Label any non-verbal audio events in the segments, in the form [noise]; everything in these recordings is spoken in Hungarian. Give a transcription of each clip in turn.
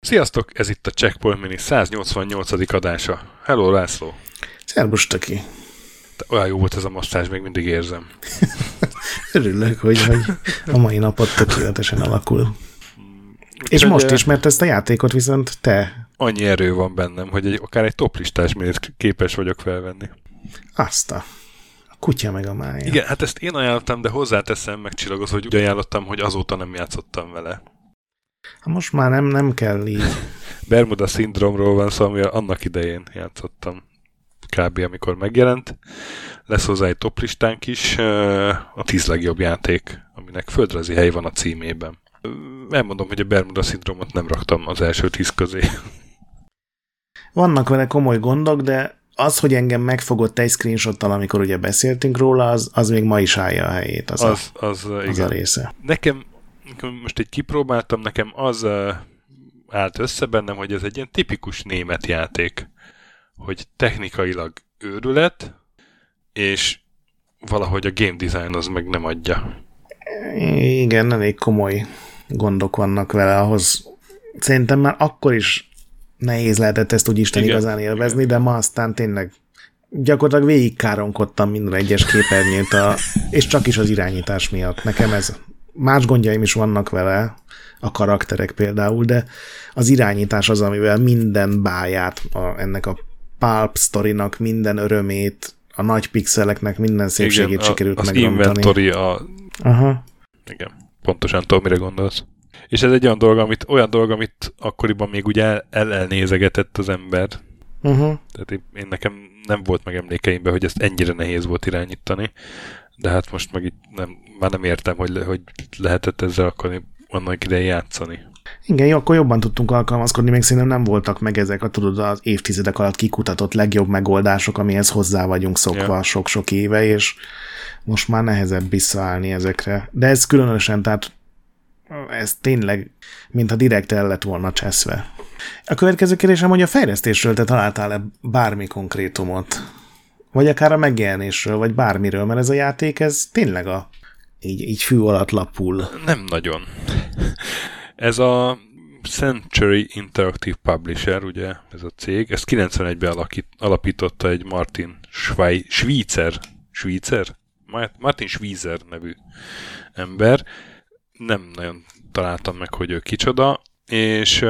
Sziasztok, ez itt a Checkpoint Mini 188. adása. Hello, László. Szerbus, Taki. Olyan jó volt ez a masszázs, még mindig érzem. [laughs] Örülök, hogy, hogy a mai napot tökéletesen alakul. És Úgy most is, mert ezt a játékot viszont te... Annyi erő van bennem, hogy egy, akár egy toplistás minőt képes vagyok felvenni. Azt a kutya meg a mája. Igen, hát ezt én ajánlottam, de hozzáteszem, meg csillagos, hogy úgy ajánlottam, hogy azóta nem játszottam vele. Hát most már nem, nem kell így. [laughs] Bermuda szindromról van szó, ami annak idején játszottam kb. amikor megjelent. Lesz hozzá egy toplistánk is, a tíz legjobb játék, aminek földrajzi hely van a címében. Elmondom, hogy a Bermuda szindrómot nem raktam az első tíz közé. Vannak vele komoly gondok, de az, hogy engem megfogott egy screenshottal, amikor ugye beszéltünk róla, az, az még ma is állja a helyét, az, az, a, az, az igen. a része. Nekem, most egy kipróbáltam, nekem az állt össze bennem, hogy ez egy ilyen tipikus német játék, hogy technikailag őrület, és valahogy a game design az meg nem adja. Igen, elég komoly gondok vannak vele ahhoz. Szerintem már akkor is nehéz lehetett ezt úgy Isten Igen. igazán élvezni, de ma aztán tényleg gyakorlatilag végig káronkodtam minden egyes képernyőt, a, és csak is az irányítás miatt. Nekem ez más gondjaim is vannak vele, a karakterek például, de az irányítás az, amivel minden báját a, ennek a pulp sztorinak minden örömét, a nagy pixeleknek minden szépségét Igen, sikerült az megrontani. inventory a... Aha. Igen, pontosan tudom, mire gondolsz. És ez egy olyan dolog, amit, olyan dolog, amit akkoriban még ugye el, el elnézegetett az ember. Uh-huh. Tehát én, én nekem nem volt meg emlékeimben, hogy ezt ennyire nehéz volt irányítani, de hát most meg itt nem, már nem értem, hogy, hogy lehetett ezzel akkor annak idején játszani. Igen, akkor jobban tudtunk alkalmazkodni, még szerintem nem voltak meg ezek a tudod az évtizedek alatt kikutatott legjobb megoldások, amihez hozzá vagyunk szokva ja. sok-sok éve, és most már nehezebb visszaállni ezekre. De ez különösen, tehát ez tényleg, mintha direkt el lett volna cseszve. A következő kérdésem, hogy a fejlesztésről te találtál-e bármi konkrétumot? Vagy akár a megjelenésről, vagy bármiről, mert ez a játék, ez tényleg a így, így fű alatt lapul. Nem nagyon. Ez a Century Interactive Publisher, ugye ez a cég, ezt 91-ben alakít, alapította egy Martin Schwei, Schweizer, Schweizer? Martin Schweizer nevű ember. Nem nagyon találtam meg, hogy ő kicsoda, és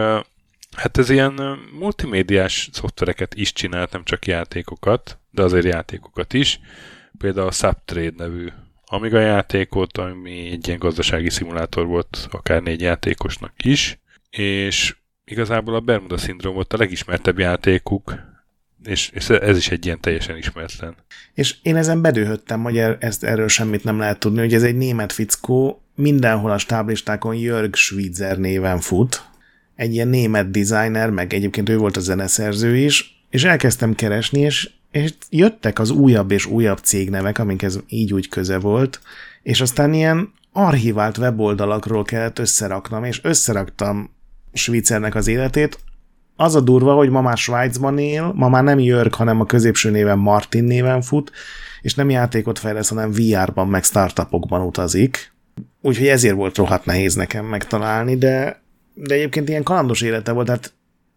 hát ez ilyen multimédiás szoftvereket is csinált, nem csak játékokat, de azért játékokat is. Például a Subtrade nevű Amiga játékot, ami egy ilyen gazdasági szimulátor volt akár négy játékosnak is, és igazából a Bermuda Syndrome volt a legismertebb játékuk, és, és ez is egy ilyen teljesen ismeretlen. És én ezen bedőhöttem, hogy er, ezt, erről semmit nem lehet tudni, hogy ez egy német fickó, mindenhol a stáblistákon Jörg Schwitzer néven fut, egy ilyen német designer, meg egyébként ő volt a zeneszerző is, és elkezdtem keresni, és és jöttek az újabb és újabb cégnevek, amikhez így úgy köze volt, és aztán ilyen archivált weboldalakról kellett összeraknom, és összeraktam Svicernek az életét. Az a durva, hogy ma már Svájcban él, ma már nem Jörg, hanem a középső néven Martin néven fut, és nem játékot fejlesz, hanem VR-ban meg startupokban utazik. Úgyhogy ezért volt rohadt nehéz nekem megtalálni, de, de egyébként ilyen kalandos élete volt, tehát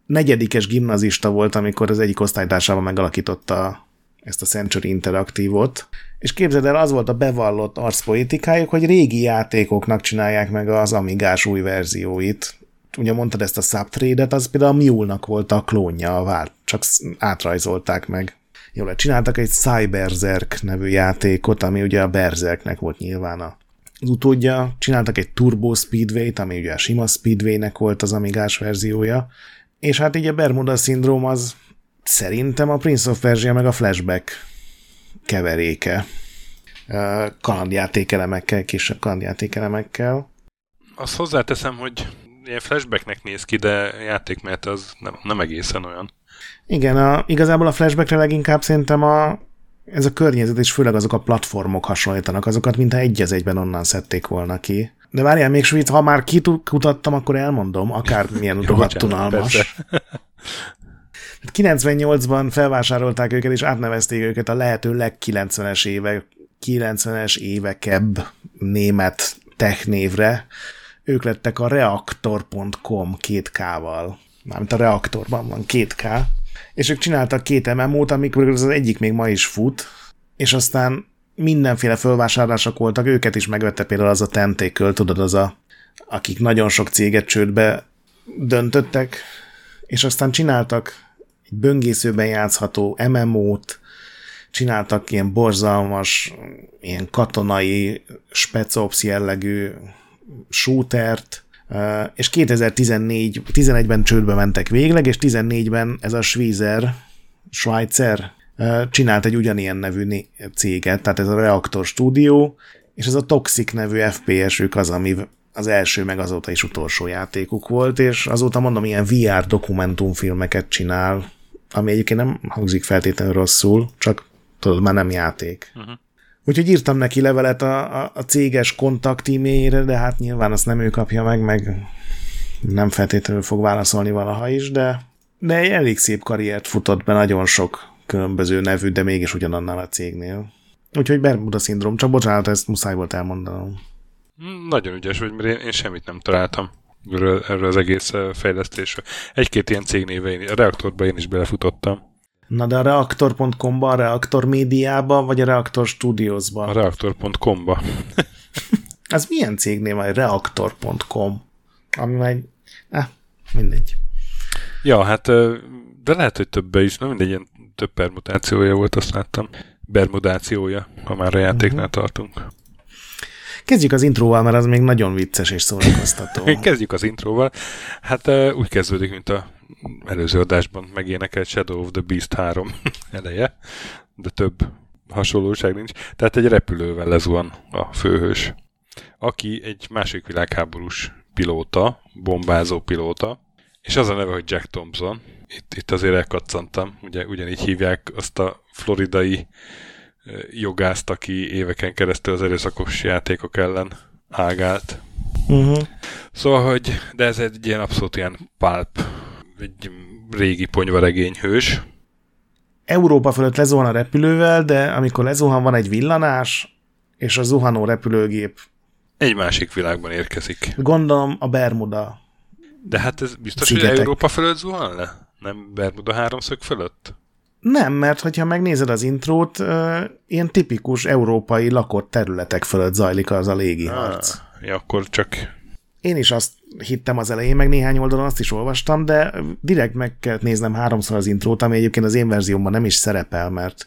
negyedikes gimnazista volt, amikor az egyik osztálytársával megalakította ezt a Century Interaktívot, és képzeld el, az volt a bevallott arcpolitikájuk, hogy régi játékoknak csinálják meg az Amigás új verzióit. Ugye mondtad ezt a Subtrade-et, az például a Mule-nak volt a klónja, a vár, csak átrajzolták meg. Jól, csináltak egy Cyberzerk nevű játékot, ami ugye a Berzerknek volt nyilván a az utódja, csináltak egy Turbo Speedway-t, ami ugye a sima Speedway-nek volt az Amigás verziója, és hát így a Bermuda szindróm az szerintem a Prince of Persia meg a Flashback keveréke. Kalandjátékelemekkel, kisebb kalandjátékelemekkel. Azt hozzáteszem, hogy ilyen flashbacknek néz ki, de játékmenet az nem, nem egészen olyan. Igen, a, igazából a flashbackre leginkább szerintem a, ez a környezet, és főleg azok a platformok hasonlítanak, azokat mintha egy az egyben onnan szedték volna ki. De várjál, még Svic, ha már kikutattam, akkor elmondom, akár milyen [laughs] rohadt unalmas. 98-ban felvásárolták őket, és átnevezték őket a lehető leg-90-es évek, 90-es évekebb német tech névre. Ők lettek a reaktor.com két K-val. Mármint a reaktorban van két K. És ők csináltak két MMO-t, amikor az egyik még ma is fut, és aztán mindenféle fölvásárlások voltak, őket is megvette például az a tentéköl, tudod, az a, akik nagyon sok céget csődbe döntöttek, és aztán csináltak egy böngészőben játszható MMO-t, csináltak ilyen borzalmas, ilyen katonai, specops jellegű shootert, és 2014 11-ben csődbe mentek végleg, és 14-ben ez a Schweizer, Schweizer csinált egy ugyanilyen nevű céget, tehát ez a Reaktor Studio, és ez a Toxic nevű FPS-ük az, ami az első, meg azóta is utolsó játékuk volt, és azóta mondom, ilyen VR dokumentumfilmeket csinál, ami egyébként nem hangzik feltétlenül rosszul, csak tudod, már nem játék. Uh-huh. Úgyhogy írtam neki levelet a, a, a céges kontakt e de hát nyilván azt nem ő kapja meg, meg nem feltétlenül fog válaszolni valaha is, de, de egy elég szép karriert futott be nagyon sok különböző nevű, de mégis ugyanannál a cégnél. Úgyhogy Bermuda szindrom, csak bocsánat, ezt muszáj volt elmondanom. Nagyon ügyes vagy, mert én, én semmit nem találtam erről, erről az egész fejlesztésről. Egy-két ilyen cégnéve a reaktorba én is belefutottam. Na de a reaktor.com-ba, a Reaktor médiába, vagy a Reaktor Studiosba? A reaktor.com-ba. [laughs] Ez milyen cégnév van, reaktor.com? Ami majd, eh, mindegy. Ja, hát, de lehet, hogy többe is, nem mindegy, ilyen több permutációja volt, azt láttam. Bermudációja, ha már a játéknál uh-huh. tartunk. Kezdjük az intróval, mert az még nagyon vicces és szórakoztató. [laughs] Kezdjük az intróval. Hát úgy kezdődik, mint a előző adásban megénekelt Shadow of the Beast 3 [laughs] eleje, de több hasonlóság nincs. Tehát egy repülővel lezuhan a főhős, aki egy másik világháborús pilóta, bombázó pilóta, és az a neve, hogy Jack Thompson. Itt, itt azért elkaccantam, ugye ugyanígy hívják azt a floridai jogászt, aki éveken keresztül az erőszakos játékok ellen ágált. Uh-huh. Szóval, hogy, de ez egy ilyen abszolút ilyen pulp, egy régi ponyvaregényhős. Európa fölött lezuhan a repülővel, de amikor lezuhan, van egy villanás, és a zuhanó repülőgép egy másik világban érkezik. Gondolom a Bermuda. De hát ez biztos, szigetek. hogy Európa fölött zuhan le? Nem Bermuda háromszög fölött? Nem, mert hogyha megnézed az intrót, uh, ilyen tipikus európai lakott területek fölött zajlik az a légiharc. Ja, akkor csak... Én is azt hittem az elején, meg néhány oldalon azt is olvastam, de direkt meg kellett néznem háromszor az intrót, ami egyébként az én verziómban nem is szerepel, mert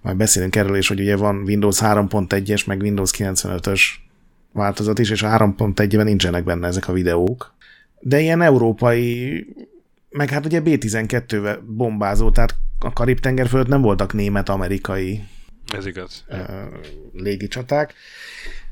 majd beszélünk erről is, hogy ugye van Windows 3.1-es, meg Windows 95-ös változat is, és a 3.1-ben nincsenek benne ezek a videók. De ilyen európai, meg hát ugye B-12-vel bombázó, tehát a Karib-tenger fölött nem voltak német-amerikai ez igaz. Légicsaták.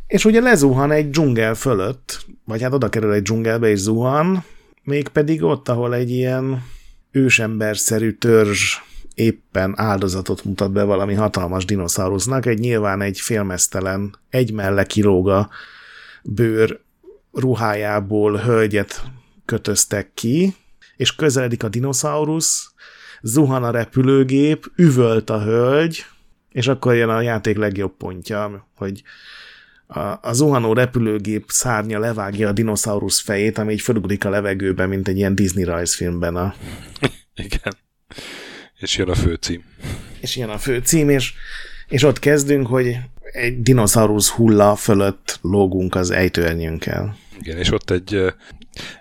És ugye lezuhan egy dzsungel fölött, vagy hát oda kerül egy dzsungelbe és zuhan, mégpedig ott, ahol egy ilyen ősemberszerű törzs éppen áldozatot mutat be valami hatalmas dinoszaurusznak, egy nyilván egy félmeztelen, egy melle kilóga bőr ruhájából hölgyet kötöztek ki, és közeledik a dinoszaurusz, zuhan a repülőgép, üvölt a hölgy, és akkor jön a játék legjobb pontja, hogy a, a zuhanó repülőgép szárnya levágja a dinoszaurusz fejét, ami így fölugrik a levegőbe, mint egy ilyen Disney rajzfilmben. A... [laughs] Igen. És jön a főcím. És jön a főcím, és, és ott kezdünk, hogy egy dinoszaurusz hulla fölött lógunk az ejtőernyőnkkel. Igen, és ott egy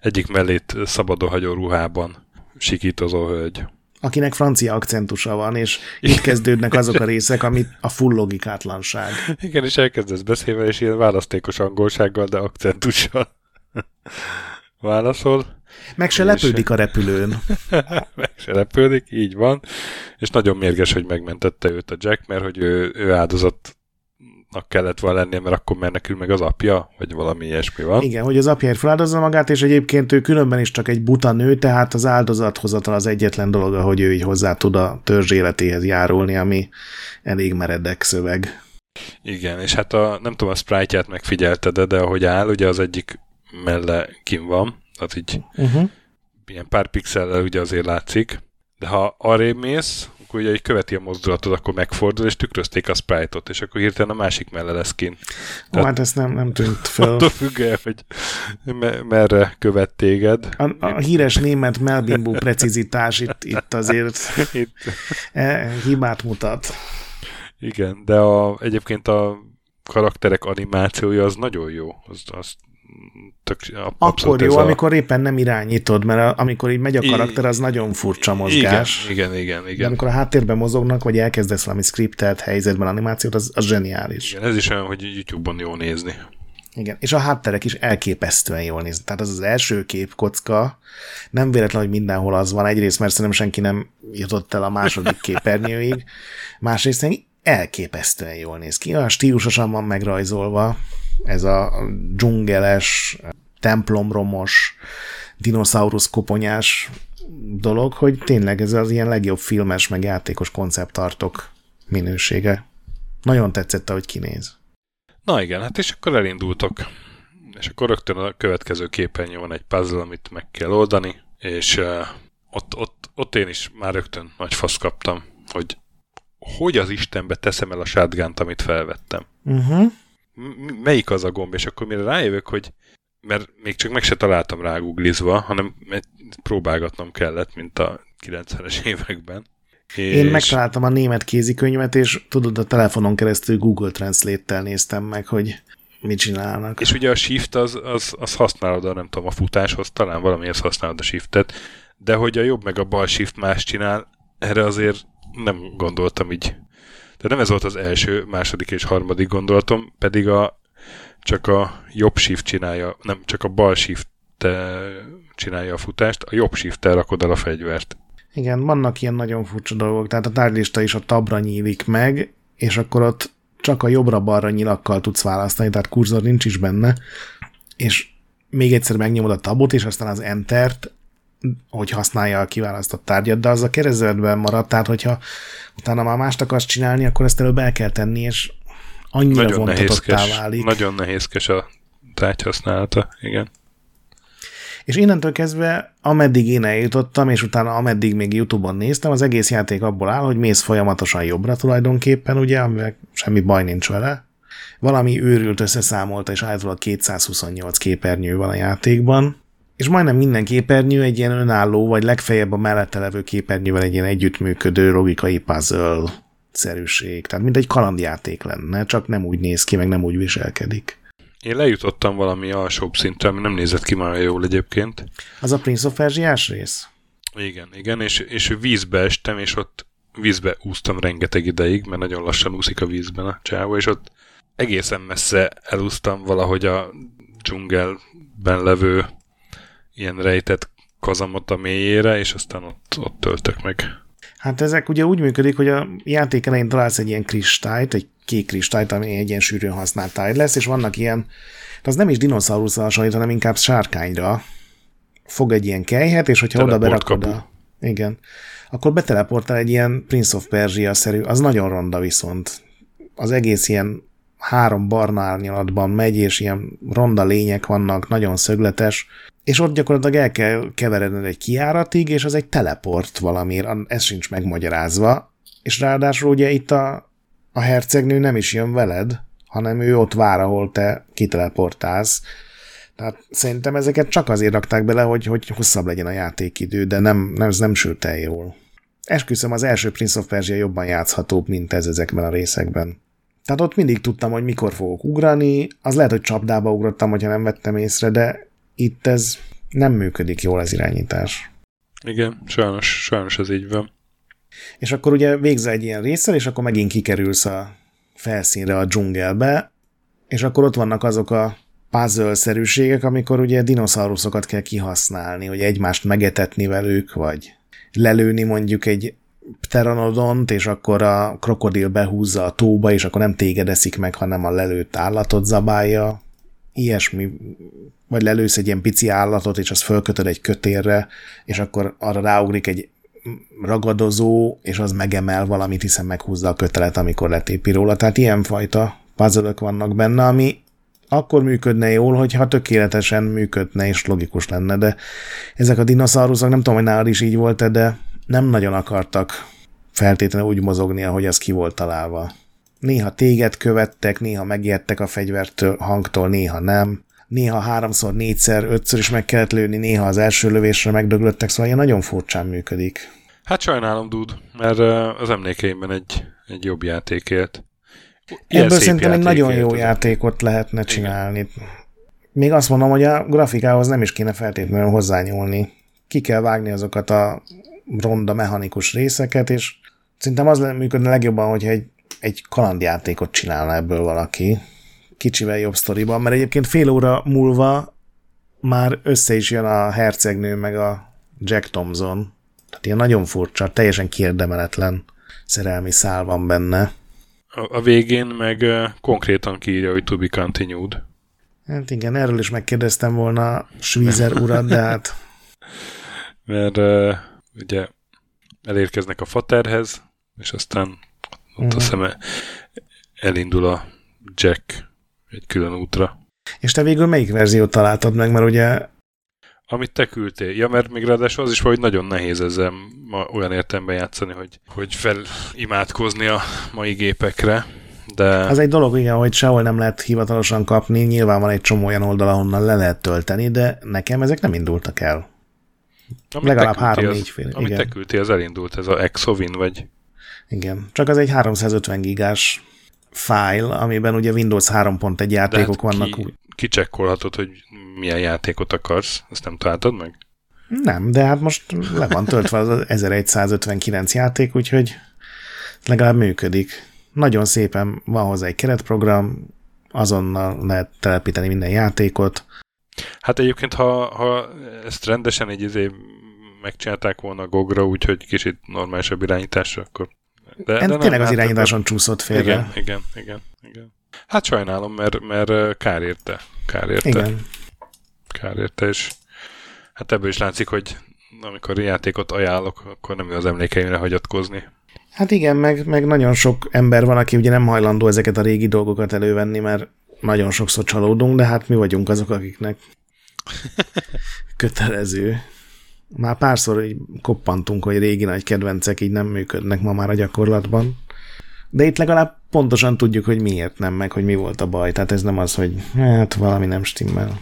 egyik mellét szabadon hagyó ruhában sikítozó hölgy akinek francia akcentusa van, és [laughs] itt kezdődnek azok a részek, amit a full logikátlanság. Igen, és elkezdesz beszélni, és ilyen választékos angolsággal, de akcentussal [laughs] válaszol. Meg se lepődik a repülőn. [laughs] Meg se lepődik, így van. És nagyon mérges, hogy megmentette őt a Jack, mert hogy ő, ő áldozat kellett volna lennie, mert akkor menekül meg az apja, vagy valami ilyesmi van. Igen, hogy az apja feláldozza magát, és egyébként ő különben is csak egy buta nő, tehát az áldozathozatal az egyetlen dolog, hogy ő így hozzá tud a törzs életéhez járulni, ami elég meredek szöveg. Igen, és hát a, nem tudom, a sprite-ját megfigyelted, de, de ahogy áll, ugye az egyik melle kim van, az így uh-huh. ilyen pár pixellel ugye azért látszik, De ha arrébb mész, akkor ugye, hogy követi a mozdulatot, akkor megfordul, és tükrözték a sprite-ot, és akkor hirtelen a másik melle lesz kint. Ó, hát ezt nem, nem tűnt [laughs] föl. Attól függően, hogy me- merre követ téged. A, a híres német melbimbó precizitás itt, itt azért [laughs] itt. E, hibát mutat. Igen, de a, egyébként a karakterek animációja az nagyon jó. Az, az tök, Akkor jó, a... amikor éppen nem irányítod, mert a, amikor így megy a karakter, az nagyon furcsa mozgás. Igen, igen, igen. igen. De amikor a háttérben mozognak, vagy elkezdesz valami scriptelt helyzetben animációt, az, az zseniális. Igen, ez is olyan, hogy YouTube-on jó nézni. Igen, és a hátterek is elképesztően jól nézni. Tehát az az első kép kocka, nem véletlen, hogy mindenhol az van. Egyrészt, mert szerintem senki nem jutott el a második képernyőig. [laughs] Másrészt elképesztően jól néz ki. Olyan stílusosan van megrajzolva, ez a dzsungeles, templomromos, dinoszaurusz koponyás dolog, hogy tényleg ez az ilyen legjobb filmes, meg játékos konceptartok minősége. Nagyon tetszett, ahogy kinéz. Na igen, hát és akkor elindultok. És akkor rögtön a következő képernyő van egy puzzle, amit meg kell oldani, és uh, ott, ott, ott én is már rögtön nagy fasz kaptam, hogy hogy az Istenbe teszem el a shotgun amit felvettem. Uh-huh melyik az a gomb, és akkor mire rájövök, hogy mert még csak meg se találtam rá googlizva, hanem próbálgatnom kellett, mint a 90-es [laughs] években. És... Én megtaláltam a német kézikönyvet, és tudod, a telefonon keresztül Google Translate-tel néztem meg, hogy mit csinálnak. És ugye a shift az, az, az használod a, nem tudom, a futáshoz, talán valamihez használod a shiftet, de hogy a jobb meg a bal shift más csinál, erre azért nem gondoltam így de nem ez volt az első, második és harmadik gondolatom, pedig a, csak a jobb shift csinálja, nem, csak a bal shift csinálja a futást, a jobb shift rakod el a fegyvert. Igen, vannak ilyen nagyon furcsa dolgok, tehát a tárgylista is a tabra nyílik meg, és akkor ott csak a jobbra-balra nyilakkal tudsz választani, tehát kurzor nincs is benne, és még egyszer megnyomod a tabot, és aztán az Entert, hogy használja a kiválasztott tárgyat, de az a kerezetben marad, tehát hogyha utána már mást akarsz csinálni, akkor ezt előbb el kell tenni, és annyira nagyon vontatottá válik. Nagyon nehézkes a tárgy használata, igen. És innentől kezdve, ameddig én eljutottam, és utána ameddig még YouTube-on néztem, az egész játék abból áll, hogy mész folyamatosan jobbra tulajdonképpen, ugye, amivel semmi baj nincs vele. Valami őrült összeszámolta, és állítólag 228 képernyő van a játékban, és majdnem minden képernyő egy ilyen önálló, vagy legfeljebb a mellette levő képernyővel egy ilyen együttműködő logikai puzzle szerűség. Tehát mint egy kalandjáték lenne, csak nem úgy néz ki, meg nem úgy viselkedik. Én lejutottam valami alsóbb szintre, ami nem nézett ki már jól egyébként. Az a Prince of Persia rész? Igen, igen, és, és vízbe estem, és ott vízbe úsztam rengeteg ideig, mert nagyon lassan úszik a vízben a csávó, és ott egészen messze elúsztam valahogy a dzsungelben levő ilyen rejtett kazamot a mélyére, és aztán ott, ott töltök meg. Hát ezek ugye úgy működik, hogy a játék elején találsz egy ilyen kristályt, egy kék kristályt, ami egy ilyen sűrűn használt táj lesz, és vannak ilyen, az nem is dinoszauruszra hasonlít, hanem inkább sárkányra. Fog egy ilyen kejhet, és hogyha oda berakod a... Igen. Akkor beteleportál egy ilyen Prince of Persia-szerű, az nagyon ronda viszont. Az egész ilyen három barna árnyalatban megy, és ilyen ronda lények vannak, nagyon szögletes, és ott gyakorlatilag el kell keveredned egy kiáratig, és az egy teleport valamiért, ez sincs megmagyarázva, és ráadásul ugye itt a, a hercegnő nem is jön veled, hanem ő ott vár, ahol te kiteleportálsz. Tehát szerintem ezeket csak azért rakták bele, hogy, hogy hosszabb legyen a játékidő, de nem, nem, ez nem sült el jól. Esküszöm, az első Prince of Persia jobban játszhatóbb, mint ez ezekben a részekben. Tehát ott mindig tudtam, hogy mikor fogok ugrani, az lehet, hogy csapdába ugrottam, hogyha nem vettem észre, de itt ez nem működik jól az irányítás. Igen, sajnos, sajnos ez így van. És akkor ugye végzel egy ilyen részsel, és akkor megint kikerülsz a felszínre, a dzsungelbe, és akkor ott vannak azok a puzzle-szerűségek, amikor ugye dinoszauruszokat kell kihasználni, hogy egymást megetetni velük, vagy lelőni mondjuk egy pteranodont, és akkor a krokodil behúzza a tóba, és akkor nem téged eszik meg, hanem a lelőtt állatot zabálja. Ilyesmi. Vagy lelősz egy ilyen pici állatot, és azt fölkötöd egy kötérre, és akkor arra ráugrik egy ragadozó, és az megemel valamit, hiszen meghúzza a kötelet, amikor letépi róla. Tehát ilyenfajta puzzle vannak benne, ami akkor működne jól, hogyha tökéletesen működne és logikus lenne, de ezek a dinoszauruszok, nem tudom, hogy nálad is így volt de nem nagyon akartak feltétlenül úgy mozogni, ahogy az ki volt találva. Néha téged követtek, néha megijedtek a fegyvertől, hangtól, néha nem. Néha háromszor, négyszer, ötször is meg kellett lőni, néha az első lövésre megdöglöttek, szóval ilyen nagyon furcsán működik. Hát sajnálom, Dud, mert az emlékeimben egy, egy jobb játék élt. Ilyen Ebből szerintem egy nagyon jó játékot lehetne csinálni. Igen. Még azt mondom, hogy a grafikához nem is kéne feltétlenül hozzányúlni. Ki kell vágni azokat a ronda mechanikus részeket, és szerintem az működne legjobban, hogyha egy, egy kalandjátékot csinálna ebből valaki. Kicsivel jobb sztoriban, mert egyébként fél óra múlva már össze is jön a hercegnő meg a Jack Thompson. Tehát ilyen nagyon furcsa, teljesen kérdemeletlen szerelmi szál van benne. A, a végén meg konkrétan kiírja, hogy to be continued. Hát igen, erről is megkérdeztem volna Schwiezer urat, de hát... [laughs] Mert uh, ugye elérkeznek a faterhez, és aztán ott uh-huh. a szeme elindul a Jack egy külön útra. És te végül melyik verziót találtad meg, mert ugye... Amit te küldtél. Ja, mert még ráadásul az is hogy nagyon nehéz ezzel ma olyan értelemben játszani, hogy, hogy felimádkozni a mai gépekre. De... Az egy dolog, igen, hogy sehol nem lehet hivatalosan kapni, nyilván van egy csomó olyan oldal, ahonnan le lehet tölteni, de nekem ezek nem indultak el. Amit Legalább három-négy fél. Amit igen. te küldtél, az elindult, ez a Exovin, vagy... Igen, csak az egy 350 gigás file, amiben ugye Windows 3.1 játékok hát vannak. Ki, kicsekkolhatod, hogy milyen játékot akarsz, ezt nem találtad meg? Nem, de hát most le van töltve az 1159 játék, úgyhogy legalább működik. Nagyon szépen van hozzá egy keretprogram, azonnal lehet telepíteni minden játékot. Hát egyébként, ha, ha ezt rendesen egy izé megcsinálták volna a Gogra, úgyhogy kicsit normálisabb irányításra, akkor... De, de nem, tényleg az irányításon csúszott félre. Igen, igen, igen, igen. Hát sajnálom, mert, mert kár érte. Kár érte. Igen. Kár érte, és hát ebből is látszik, hogy amikor játékot ajánlok, akkor nem az emlékeimre hagyatkozni. Hát igen, meg, meg nagyon sok ember van, aki ugye nem hajlandó ezeket a régi dolgokat elővenni, mert nagyon sokszor csalódunk, de hát mi vagyunk azok, akiknek [laughs] kötelező. Már párszor így koppantunk, hogy régi nagy kedvencek így nem működnek ma már a gyakorlatban. De itt legalább pontosan tudjuk, hogy miért nem, meg hogy mi volt a baj. Tehát ez nem az, hogy hát valami nem stimmel.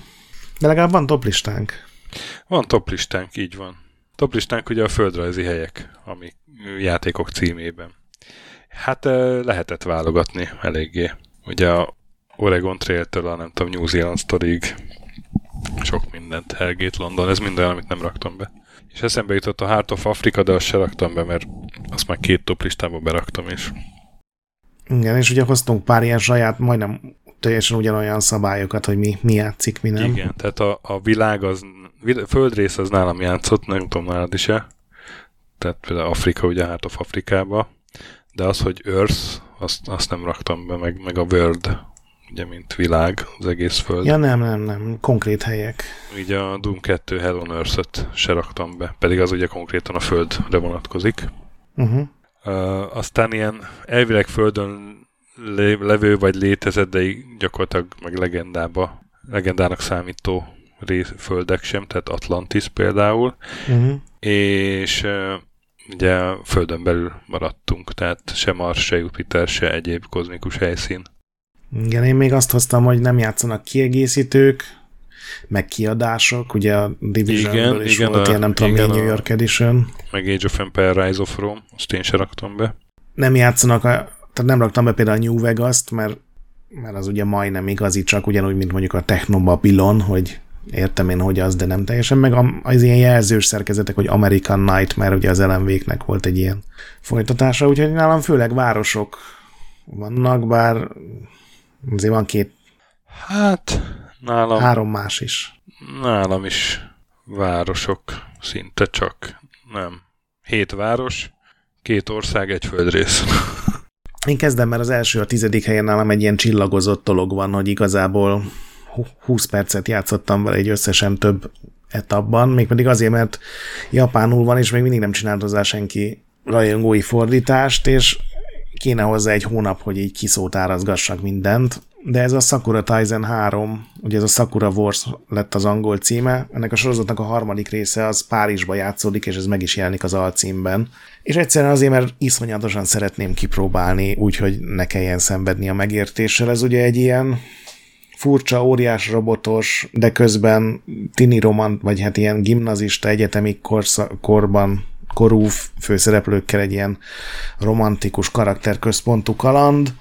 De legalább van toplistánk. Van toplistánk, így van. Toplistánk ugye a földrajzi helyek, ami játékok címében. Hát lehetett válogatni eléggé. Ugye a Oregon Trail-től a nem tudom, New Zealand Story-ig sok mindent, Helgét, London, ez minden, amit nem raktam be. És eszembe jutott a Heart of Africa, de azt se raktam be, mert azt már két top listába beraktam is. Igen, és ugye hoztunk pár ilyen saját, majdnem teljesen ugyanolyan szabályokat, hogy mi, mi játszik, mi nem. Igen, tehát a, a világ az, földrész az nálam játszott, nem tudom nálad is -e. Tehát például Afrika, ugye hát of Afrikába, de az, hogy Earth, azt, azt nem raktam be, meg, meg a World, ugye, mint világ, az egész föld. Ja, nem, nem, nem, konkrét helyek. Így a Doom 2 Hell on Earth-et se raktam be, pedig az ugye konkrétan a földre vonatkozik. Uh-huh. Uh, aztán ilyen elvileg földön levő vagy létezett, de gyakorlatilag meg legendába, legendának számító rész, földek sem, tehát Atlantis például, uh-huh. és uh, ugye földön belül maradtunk, tehát se Mars, se Jupiter, se egyéb kozmikus helyszín. Igen, én még azt hoztam, hogy nem játszanak kiegészítők, meg kiadások, ugye a Divisionből is igen, volt a, ilyen, nem tudom, New York Edition. Meg Age of Empire Rise of Rome, azt én sem raktam be. Nem játszanak, a, tehát nem raktam be például a New Vegas-t, mert, mert az ugye majdnem igazi, csak ugyanúgy, mint mondjuk a Technobabilon, hogy értem én, hogy az, de nem teljesen, meg az ilyen jelzős szerkezetek, hogy American Night, mert ugye az lmv volt egy ilyen folytatása, úgyhogy nálam főleg városok vannak, bár Azért van két... Hát, nálam... Három más is. Nálam is városok, szinte csak. Nem. Hét város, két ország, egy földrész. [laughs] Én kezdem, mert az első, a tizedik helyen nálam egy ilyen csillagozott dolog van, hogy igazából 20 percet játszottam vele egy összesen több etapban, mégpedig azért, mert japánul van, és még mindig nem csinált hozzá senki rajongói fordítást, és kéne hozzá egy hónap, hogy így kiszót árazgassak mindent, de ez a Sakura Tizen 3, ugye ez a Sakura Wars lett az angol címe, ennek a sorozatnak a harmadik része az Párizsba játszódik, és ez meg is jelenik az alcímben. És egyszerűen azért, mert iszonyatosan szeretném kipróbálni, úgyhogy ne kelljen szenvedni a megértéssel. Ez ugye egy ilyen furcsa, óriás robotos, de közben tini romant, vagy hát ilyen gimnazista egyetemi korsz- korban korú főszereplőkkel egy ilyen romantikus karakterközpontú kaland,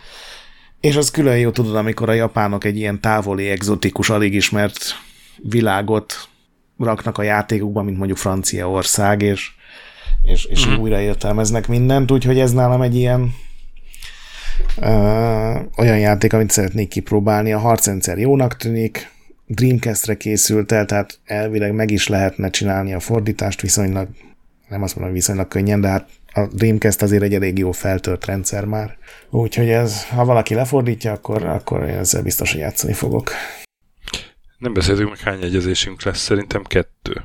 és az külön jó tudod, amikor a japánok egy ilyen távoli, egzotikus, alig ismert világot raknak a játékukba, mint mondjuk Franciaország, és, és, és mm. újra értelmeznek mindent, úgyhogy ez nálam egy ilyen ö, olyan játék, amit szeretnék kipróbálni. A harcrendszer jónak tűnik, Dreamcast-re készült el, tehát elvileg meg is lehetne csinálni a fordítást viszonylag, nem azt mondom, viszonylag könnyen, de hát a Dreamcast azért egy elég jó feltört rendszer már. Úgyhogy ez, ha valaki lefordítja, akkor, akkor ezzel biztos, hogy játszani fogok. Nem beszéltünk meg, hány egyezésünk lesz, szerintem kettő.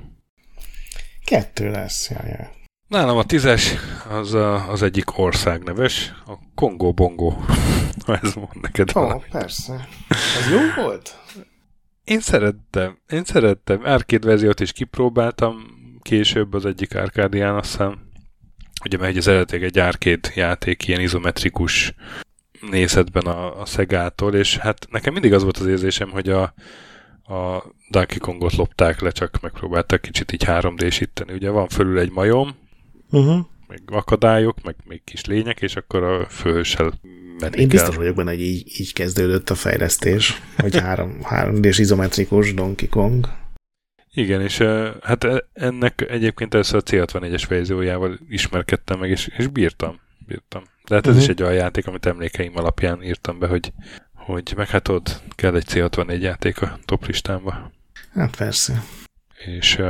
Kettő lesz, jaj, jaj. Nálam a tízes az a, az egyik ország neves, a Kongo Bongo, [laughs] ha ez mond neked. Ó, oh, persze. Az jó volt? Én szerettem, én szerettem. Arcade verziót is kipróbáltam, később az egyik Arcadián, azt hiszem ugye megy az eredetileg egy arcade játék, ilyen izometrikus nézetben a, a Szegától, és hát nekem mindig az volt az érzésem, hogy a, a Donkey Kongot lopták le, csak megpróbáltak kicsit így 3D-síteni. Ugye van fölül egy majom, uh-huh. meg akadályok, meg még kis lények, és akkor a főhőssel menik Én biztos vagyok benne, hogy így, így kezdődött a fejlesztés, hogy 3, 3D-s [laughs] izometrikus Donkey Kong. Igen, és hát ennek egyébként először a C64-es verziójával ismerkedtem meg, és, és bírtam. bírtam. De hát ez uh-huh. is egy olyan játék, amit emlékeim alapján írtam be, hogy, hogy meg hát ott kell egy C64 játék a top listámba. Hát persze. És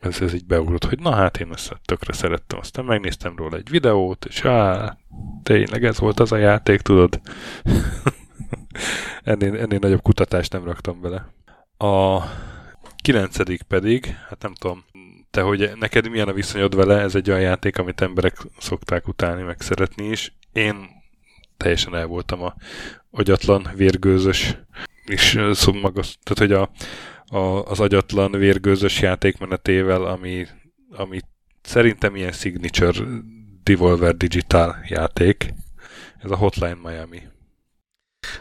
ez, ez így beugrott, hogy na hát én ezt tökre szerettem. Aztán megnéztem róla egy videót, és á, tényleg ez volt az a játék, tudod. [laughs] ennél, ennél nagyobb kutatást nem raktam bele. A kilencedik pedig, hát nem tudom, te, hogy neked milyen a viszonyod vele, ez egy olyan játék, amit emberek szokták utálni, meg szeretni is. Én teljesen el voltam a agyatlan, vérgőzös, és szó maga, tehát hogy a, a, az agyatlan, vérgőzös játékmenetével, ami, ami szerintem ilyen signature Devolver Digital játék. Ez a Hotline Miami.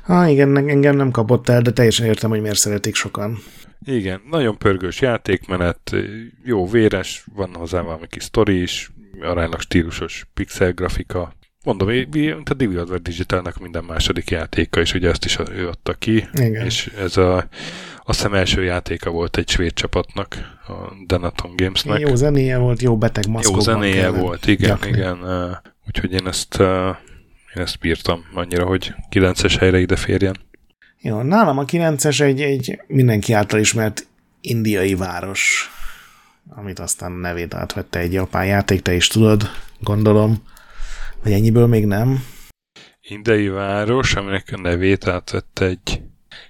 Ah, igen, engem nem kapott el, de teljesen értem, hogy miért szeretik sokan. Igen, nagyon pörgős játékmenet, jó véres, van hozzá valami kis sztori is, aránylag stílusos pixel grafika. Mondom, a Devolver Digitalnak minden második játéka, és ugye ezt is ő adta ki, Igen. és ez a, azt hiszem első játéka volt egy svéd csapatnak, a Denaton Gamesnek. Jó zenéje volt, jó beteg maszkokban Jó zenéje volt, igen, gyakni. igen. Úgyhogy én ezt, én ezt bírtam annyira, hogy 9-es helyre ide férjen. Jó, nálam a 9-es egy, egy mindenki által ismert indiai város, amit aztán nevét átvette egy japán játék, te is tudod, gondolom, vagy ennyiből még nem. Indiai város, aminek a nevét átvette egy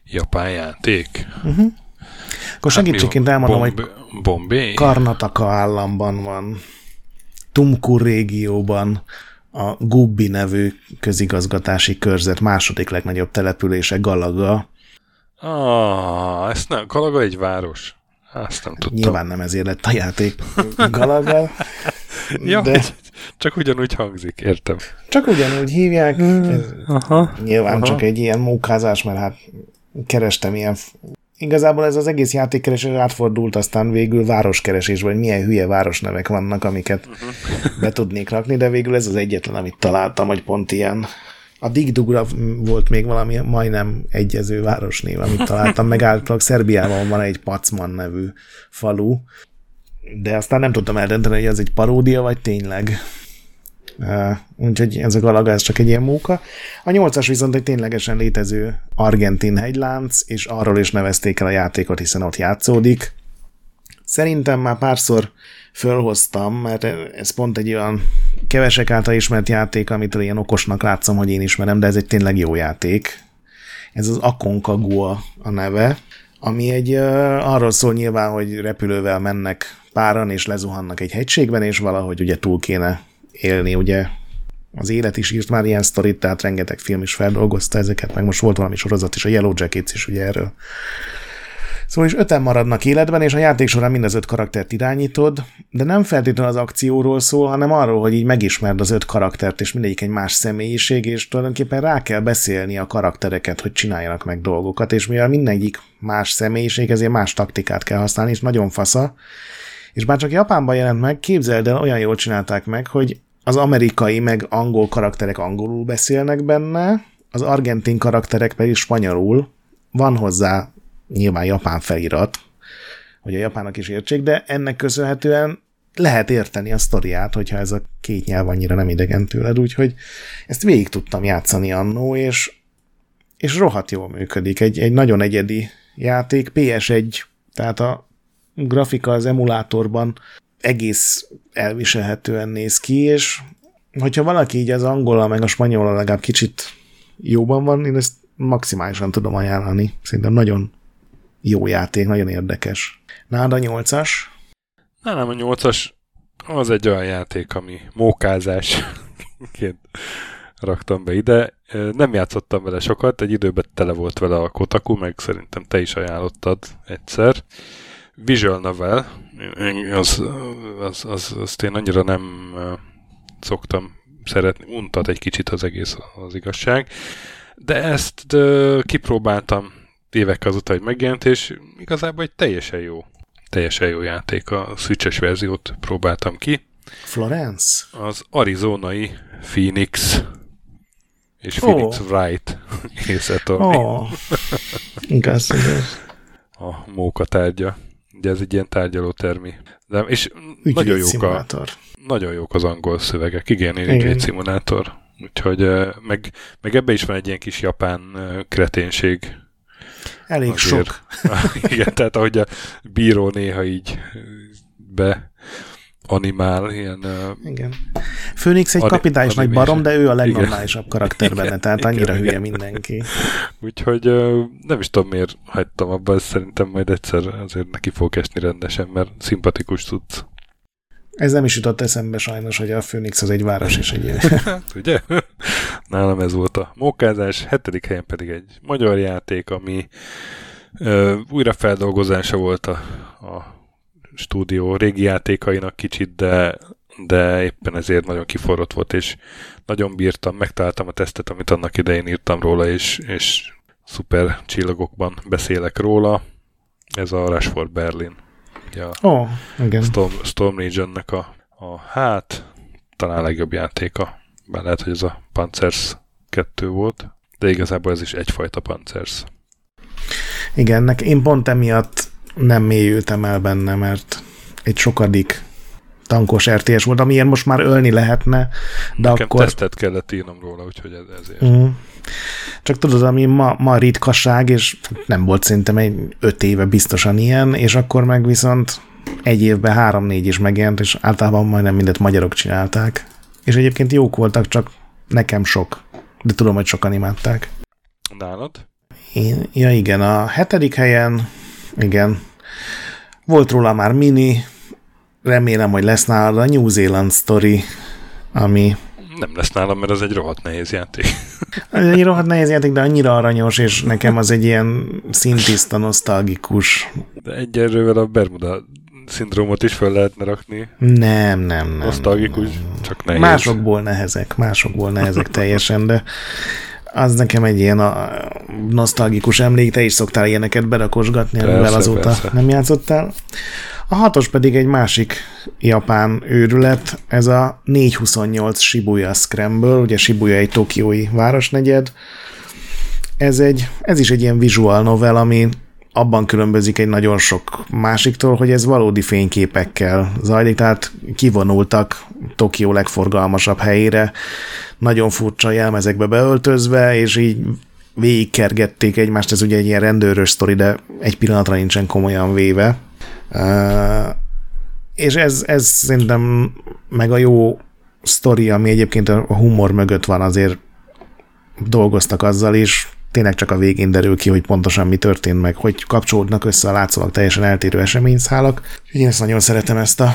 japán játék. Uh-huh. Akkor hát segítségként elmondom, Bomb- hogy Bombay? Karnataka államban van, Tumkur régióban, a Gubbi nevű közigazgatási körzet második legnagyobb települése Galaga. Ah, ezt nem, Galaga egy város. Azt nem tudtam. Nyilván nem ezért lett a játék [laughs] Galaga. ja, de... Csak ugyanúgy hangzik, értem. Csak ugyanúgy hívják. Ez aha, nyilván aha. csak egy ilyen mókázás, mert hát kerestem ilyen igazából ez az egész játékkeresés átfordult aztán végül városkeresés, vagy milyen hülye városnevek vannak, amiket uh-huh. be tudnék rakni, de végül ez az egyetlen, amit találtam, hogy pont ilyen. A Digdugra volt még valami majdnem egyező városnév, amit találtam, meg általában Szerbiában van egy Pacman nevű falu, de aztán nem tudtam eldönteni, hogy ez egy paródia, vagy tényleg. Úgyhogy ez a Galaga, ez csak egy ilyen móka. A nyolcas viszont egy ténylegesen létező argentin hegylánc, és arról is nevezték el a játékot, hiszen ott játszódik. Szerintem már párszor fölhoztam, mert ez pont egy olyan kevesek által ismert játék, amit ilyen okosnak látszom, hogy én ismerem, de ez egy tényleg jó játék. Ez az Aconcagua a neve, ami egy arról szól nyilván, hogy repülővel mennek páran, és lezuhannak egy hegységben, és valahogy ugye túl kéne élni ugye az élet is írt már ilyen sztorit, tehát rengeteg film is feldolgozta ezeket, meg most volt valami sorozat is, a Yellow Jackets is ugye erről Szóval is öten maradnak életben, és a játék során mind az öt karaktert irányítod, de nem feltétlenül az akcióról szól, hanem arról, hogy így megismerd az öt karaktert, és mindegyik egy más személyiség, és tulajdonképpen rá kell beszélni a karaktereket, hogy csináljanak meg dolgokat, és mivel mindegyik más személyiség, ezért más taktikát kell használni, és nagyon fasza. És bár csak Japánban jelent meg, képzeld el, olyan jól csinálták meg, hogy az amerikai meg angol karakterek angolul beszélnek benne, az argentin karakterek pedig spanyolul, van hozzá nyilván japán felirat, hogy a japának is értsék, de ennek köszönhetően lehet érteni a sztoriát, hogyha ez a két nyelv annyira nem idegen tőled, úgyhogy ezt végig tudtam játszani annó, és, és rohadt jól működik. Egy, egy nagyon egyedi játék, PS1, tehát a grafika az emulátorban egész elviselhetően néz ki, és hogyha valaki így az angolal meg a spanyolal legalább kicsit jóban van, én ezt maximálisan tudom ajánlani. Szerintem nagyon jó játék, nagyon érdekes. Nád a nyolcas? Nálam a nyolcas az egy olyan játék, ami mókázásként raktam be ide. Nem játszottam vele sokat, egy időben tele volt vele a Kotaku, meg szerintem te is ajánlottad egyszer. Visual Novel, az, az, az, azt én annyira nem szoktam szeretni, untat egy kicsit az egész az igazság. De ezt de kipróbáltam évek azóta, hogy megjelent, és igazából egy teljesen jó, teljesen jó játék. A switches verziót próbáltam ki. Florence? Az arizonai Phoenix és Phoenix oh. Wright [laughs] észetorni. Oh. igaz, igaz. A móka tárgya. Ugye ez egy ilyen tárgyaló termi. De, és ügyvéd nagyon jók, szimulátor. a, nagyon jók az angol szövegek. Igen, én egy szimulátor. Úgyhogy meg, meg ebbe is van egy ilyen kis japán kreténség Elég Azért, sok. [laughs] igen, tehát ahogy a bíró néha így be animál, ilyen... Igen. Phoenix egy kapitális nagy barom, de ő a legnormálisabb karakter benne, igen, tehát annyira igen, hülye igen. mindenki. Úgyhogy nem is tudom, miért hagytam abba, szerintem majd egyszer azért neki fog esni rendesen, mert szimpatikus tudsz. Ez nem is jutott eszembe sajnos, hogy a Phoenix az egy város és egy... [laughs] Ugye? Nálam ez volt a mókázás, hetedik helyen pedig egy magyar játék, ami ö, újrafeldolgozása volt a, a stúdió régi játékainak kicsit, de, de éppen ezért nagyon kiforrott volt, és nagyon bírtam, megtaláltam a tesztet, amit annak idején írtam róla, és, és szuper csillagokban beszélek róla. Ez a Rush for Berlin. Ja, oh, igen. Storm, Storm Region-nek a, a hát talán legjobb játéka. Bár lehet, hogy ez a Panzers 2 volt, de igazából ez is egyfajta Panzers. Igen, nek én pont emiatt nem mélyültem el benne, mert egy sokadik tankos RTS volt, amilyen most már ölni lehetne, de Nekem akkor... tesztet kellett írnom róla, úgyhogy ez, ezért. Mm. Csak tudod, ami ma, ma ritkaság, és nem volt szerintem egy öt éve biztosan ilyen, és akkor meg viszont egy évben három-négy is megjelent, és általában majdnem mindet magyarok csinálták. És egyébként jók voltak, csak nekem sok. De tudom, hogy sokan imádták. Nálad? Én, ja igen, a hetedik helyen, igen, volt róla már mini, remélem, hogy lesz nálad a New Zealand Story, ami nem lesz nálam, mert az egy rohadt nehéz játék. Ez [laughs] egy rohadt nehéz játék, de annyira aranyos, és nekem az egy ilyen szintiszta, nosztalgikus. De egy erővel a Bermuda szindrómot is fel lehetne rakni. Nem, nem, nem. Nosztalgikus, nem. csak nehéz. Másokból nehezek, másokból nehezek [laughs] teljesen, de az nekem egy ilyen a nosztalgikus emlék, te is szoktál ilyeneket berakosgatni, amivel azóta persze. nem játszottál. A hatos pedig egy másik japán őrület, ez a 428 Shibuya Scramble, ugye Shibuya egy tokiói városnegyed. Ez, egy, ez is egy ilyen visual novel, ami abban különbözik egy nagyon sok másiktól, hogy ez valódi fényképekkel zajlik, tehát kivonultak Tokió legforgalmasabb helyére, nagyon furcsa jelmezekbe beöltözve, és így végigkergették egymást, ez ugye egy ilyen rendőrös sztori, de egy pillanatra nincsen komolyan véve. És ez, ez szerintem meg a jó sztori, ami egyébként a humor mögött van, azért dolgoztak azzal is, tényleg csak a végén derül ki, hogy pontosan mi történt meg, hogy kapcsolódnak össze a látszólag teljesen eltérő eseményszálak. Én ezt nagyon szeretem ezt a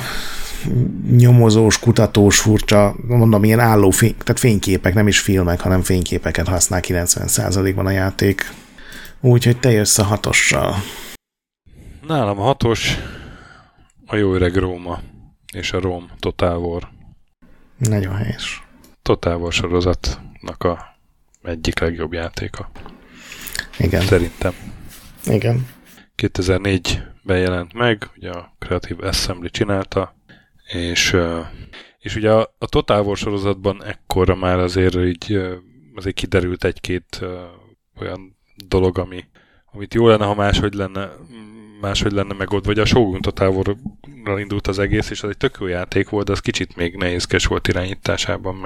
nyomozós, kutatós, furcsa, mondom, ilyen álló fény, tehát fényképek, nem is filmek, hanem fényképeket használ 90%-ban a játék. Úgyhogy te jössz a hatossal. Nálam a hatos a jó öreg Róma és a Rom Total War. Nagyon helyes. Total War sorozatnak a egyik legjobb játéka. Igen. Szerintem. Igen. 2004-ben jelent meg, ugye a Creative Assembly csinálta, és, és ugye a, a Total War sorozatban ekkorra már azért így azért kiderült egy-két olyan dolog, ami, amit jó lenne, ha máshogy lenne, máshogy lenne megoldva. Vagy a Shogun Total indult az egész, és az egy tök jó játék volt, de az kicsit még nehézkes volt irányításában.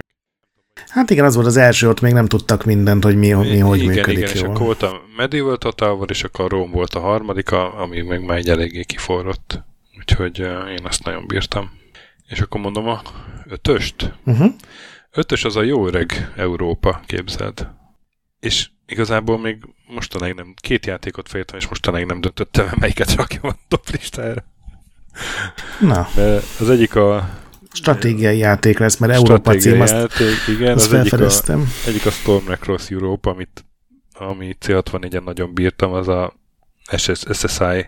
Hát igen, az volt az első, ott még nem tudtak mindent, hogy mi, mi hogy igen, működik igen, jól. és akkor volt a Medieval Total War, és akkor a Rome volt a harmadika, ami meg már egy eléggé kiforrott. Úgyhogy én azt nagyon bírtam. És akkor mondom a ötöst. Uh-huh. Ötös az a jó öreg Európa, képzeld. És igazából még mostanáig nem, két játékot féltem, és mostanáig nem döntöttem, melyiket rakjam a top listára. Na. De az egyik a stratégiai játék lesz, mert Európa cím, azt, játék, igen, azt az egyik a, egyik a Storm Necross Europe, amit, ami C64-en nagyon bírtam, az a SS, SSI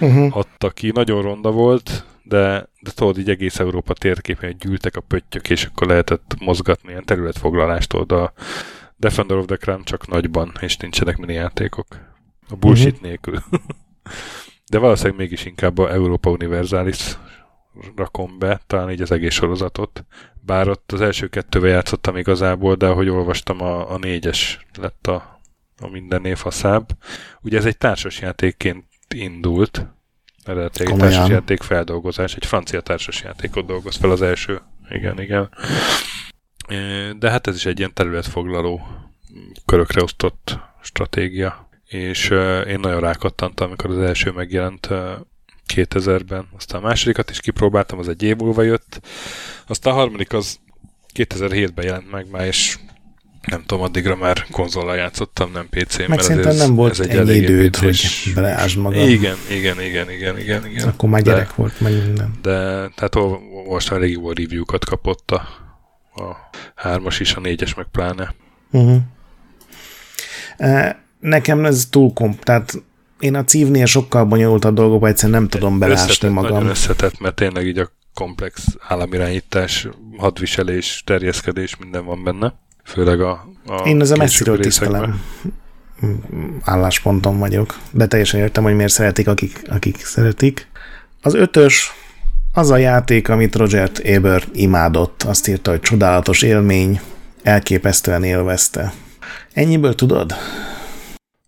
uh-huh. adta ki. Nagyon ronda volt, de, de tudod, így egész Európa térképen gyűltek a pöttyök, és akkor lehetett mozgatni ilyen területfoglalástól, de a Defender of the Crown csak nagyban, és nincsenek mini játékok. A bullshit uh-huh. nélkül. [laughs] de valószínűleg mégis inkább a Európa Universalis rakom be, talán így az egész sorozatot. Bár ott az első kettővel játszottam igazából, de ahogy olvastam, a, a négyes lett a, a minden névhaszább. Ugye ez egy társasjátékként indult, eredetileg egy társasjáték feldolgozás, egy francia társasjátékot dolgoz fel az első. Igen, igen. De hát ez is egy ilyen területfoglaló, körökre osztott stratégia. És én nagyon rákattantam, amikor az első megjelent 2000-ben, aztán a másodikat is kipróbáltam, az egy év múlva jött, aztán a harmadik az 2007-ben jelent meg már, és nem tudom, addigra már konzollal játszottam, nem PC-n. Meg szerintem nem volt ez egy ennyi időd, hogy beleásd magad. Igen, igen, igen, igen, igen, igen. Akkor már gyerek de, volt, meg minden. De, tehát most elég jó review-kat kapott a, a hármas is, a négyes meg pláne. Uh-huh. Nekem ez túl komp, tehát én a cívnél sokkal bonyolultabb dolgokba egyszerűen nem tudom belásni magam. Nagyon összetett, mert tényleg így a komplex államirányítás, hadviselés, terjeszkedés, minden van benne. Főleg a, a Én az a messziről tisztelem állásponton vagyok, de teljesen értem, hogy miért szeretik, akik, akik szeretik. Az ötös az a játék, amit Roger Ebert imádott. Azt írta, hogy csodálatos élmény, elképesztően élvezte. Ennyiből tudod?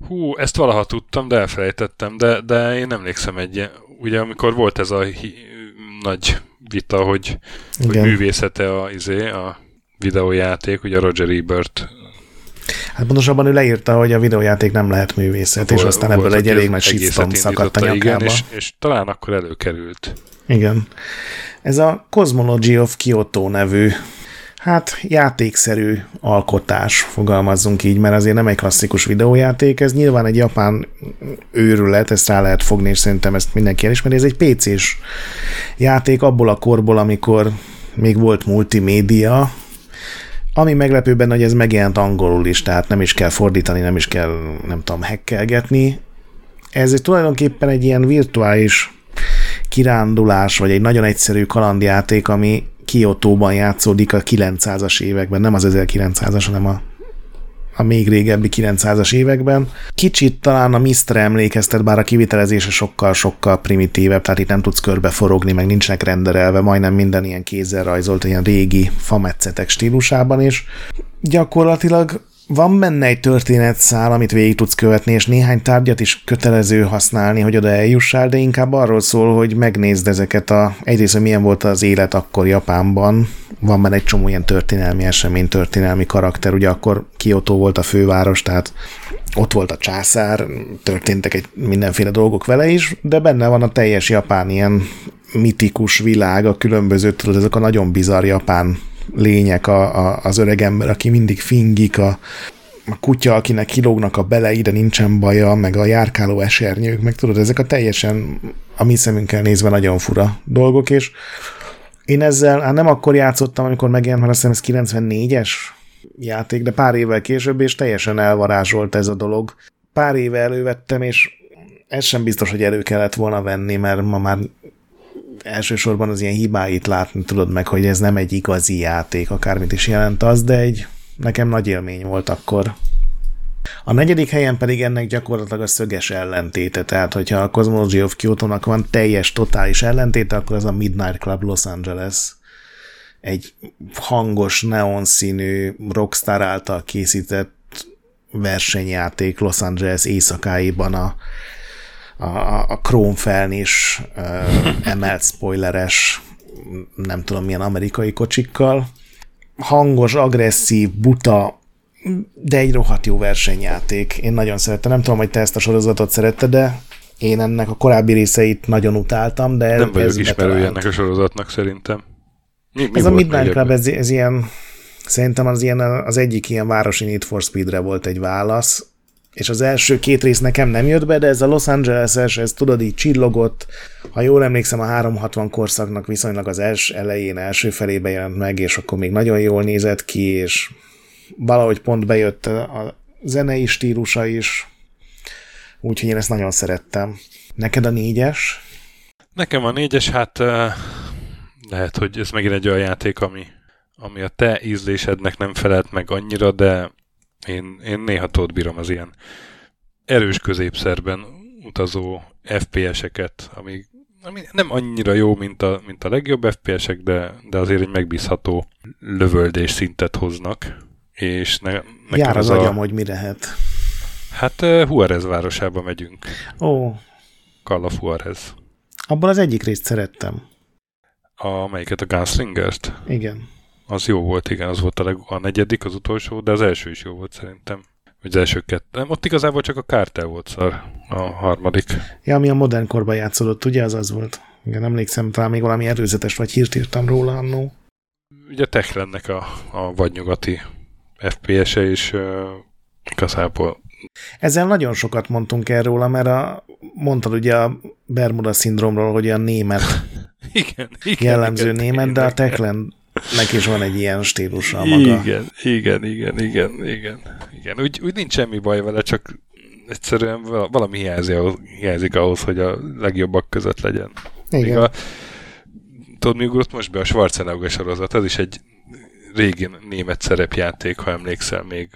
Hú, ezt valaha tudtam, de elfelejtettem, de, de én emlékszem egy, ugye amikor volt ez a hi, nagy vita, hogy, hogy művészete a, izé, a videójáték, ugye Roger Ebert Hát pontosabban ő leírta, hogy a videójáték nem lehet művészet, Vol, és aztán ebből egy elég nagy shitstorm szakadt a nyakába. Igen, és, és talán akkor előkerült. Igen. Ez a Cosmology of Kyoto nevű hát játékszerű alkotás, fogalmazzunk így, mert azért nem egy klasszikus videójáték, ez nyilván egy japán őrület, ezt rá lehet fogni, és szerintem ezt mindenki elismeri, ez egy PC-s játék abból a korból, amikor még volt multimédia, ami meglepő benne, hogy ez megjelent angolul is, tehát nem is kell fordítani, nem is kell, nem tudom, hekkelgetni. Ez egy tulajdonképpen egy ilyen virtuális kirándulás, vagy egy nagyon egyszerű kalandjáték, ami Kiotóban játszódik a 900-as években, nem az 1900-as, hanem a, a még régebbi 900-as években. Kicsit talán a Mistre emlékeztet, bár a kivitelezése sokkal-sokkal primitívebb, tehát itt nem tudsz körbe forogni, meg nincsenek renderelve, majdnem minden ilyen kézzel rajzolt, ilyen régi fametszetek stílusában, és gyakorlatilag van benne egy történetszál, amit végig tudsz követni, és néhány tárgyat is kötelező használni, hogy oda eljussál, de inkább arról szól, hogy megnézd ezeket a... Egyrészt, hogy milyen volt az élet akkor Japánban, van benne egy csomó ilyen történelmi esemény, történelmi karakter, ugye akkor Kyoto volt a főváros, tehát ott volt a császár, történtek egy mindenféle dolgok vele is, de benne van a teljes japán ilyen mitikus világ, a különböző, tudod, ezek a nagyon bizarr japán lények, a, a, az öreg ember, aki mindig fingik, a, a kutya, akinek kilógnak a belei, de nincsen baja, meg a járkáló esernyők, meg tudod, ezek a teljesen a mi szemünkkel nézve nagyon fura dolgok, és Én ezzel hát nem akkor játszottam, amikor megjelent, mert azt hiszem ez 94-es játék, de pár évvel később, és teljesen elvarázsolt ez a dolog. Pár éve elővettem, és ez sem biztos, hogy elő kellett volna venni, mert ma már elsősorban az ilyen hibáit látni tudod meg, hogy ez nem egy igazi játék, akármit is jelent az, de egy nekem nagy élmény volt akkor. A negyedik helyen pedig ennek gyakorlatilag a szöges ellentéte, tehát hogyha a Cosmology of Kyoto-nak van teljes, totális ellentéte, akkor az a Midnight Club Los Angeles. Egy hangos, neonszínű, rockstar által készített versenyjáték Los Angeles éjszakáiban a, a, a Chrome is emelt spoileres, nem tudom milyen amerikai kocsikkal. Hangos, agresszív, buta, de egy rohadt jó versenyjáték. Én nagyon szerettem. Nem tudom, hogy te ezt a sorozatot szeretted, de én ennek a korábbi részeit nagyon utáltam, de Nem vagyok ismerője ennek a sorozatnak szerintem. Mi, mi ez a Midnight Club, ez, ez ilyen, szerintem az, ilyen, az egyik ilyen városi Need for Speedre volt egy válasz, és az első két rész nekem nem jött be, de ez a Los Angeles-es, ez tudod így csillogott, ha jól emlékszem, a 360 korszaknak viszonylag az els elején, első felébe jelent meg, és akkor még nagyon jól nézett ki, és valahogy pont bejött a zenei stílusa is, úgyhogy én ezt nagyon szerettem. Neked a négyes? Nekem a négyes, hát eh, lehet, hogy ez megint egy olyan játék, ami, ami a te ízlésednek nem felelt meg annyira, de én, én néha tudod bírom az ilyen erős középszerben utazó FPS-eket, ami, ami nem annyira jó, mint a, mint a legjobb FPS-ek, de, de azért egy megbízható lövöldés szintet hoznak. És ne, nekem Jár az a, agyam, hogy mi lehet. Hát uh, Juarez városába megyünk. Ó, Call of Juarez. abban az egyik részt szerettem. A, melyiket a Gunslingert? Igen. Az jó volt, igen, az volt a, leg, a negyedik, az utolsó, de az első is jó volt szerintem. Vagy az első kettő. Nem, ott igazából csak a kártel volt szar, a harmadik. Ja, ami a modern korban játszódott, ugye az az volt? Igen, emlékszem, talán még valami erőzetes vagy hírt írtam róla annó. Ugye Techlandnek a, a vadnyugati FPS-e, és uh, igazából Ezzel nagyon sokat mondtunk erről, mert a, mondtad ugye a Bermuda szindrómról, hogy a német [laughs] igen, igen, jellemző igen, német, de a igen. Techlandnek is van egy ilyen stílusa a maga. Igen, igen, igen, igen, igen. igen. Úgy, úgy nincs semmi baj vele, csak egyszerűen vala- valami hiányzik ahhoz, hiányzik ahhoz hogy a legjobbak között legyen. Még Igen. a, tudod, mi ugrott most be a Schwarzenegger sorozat? Ez is egy régi német szerepjáték, ha emlékszel még.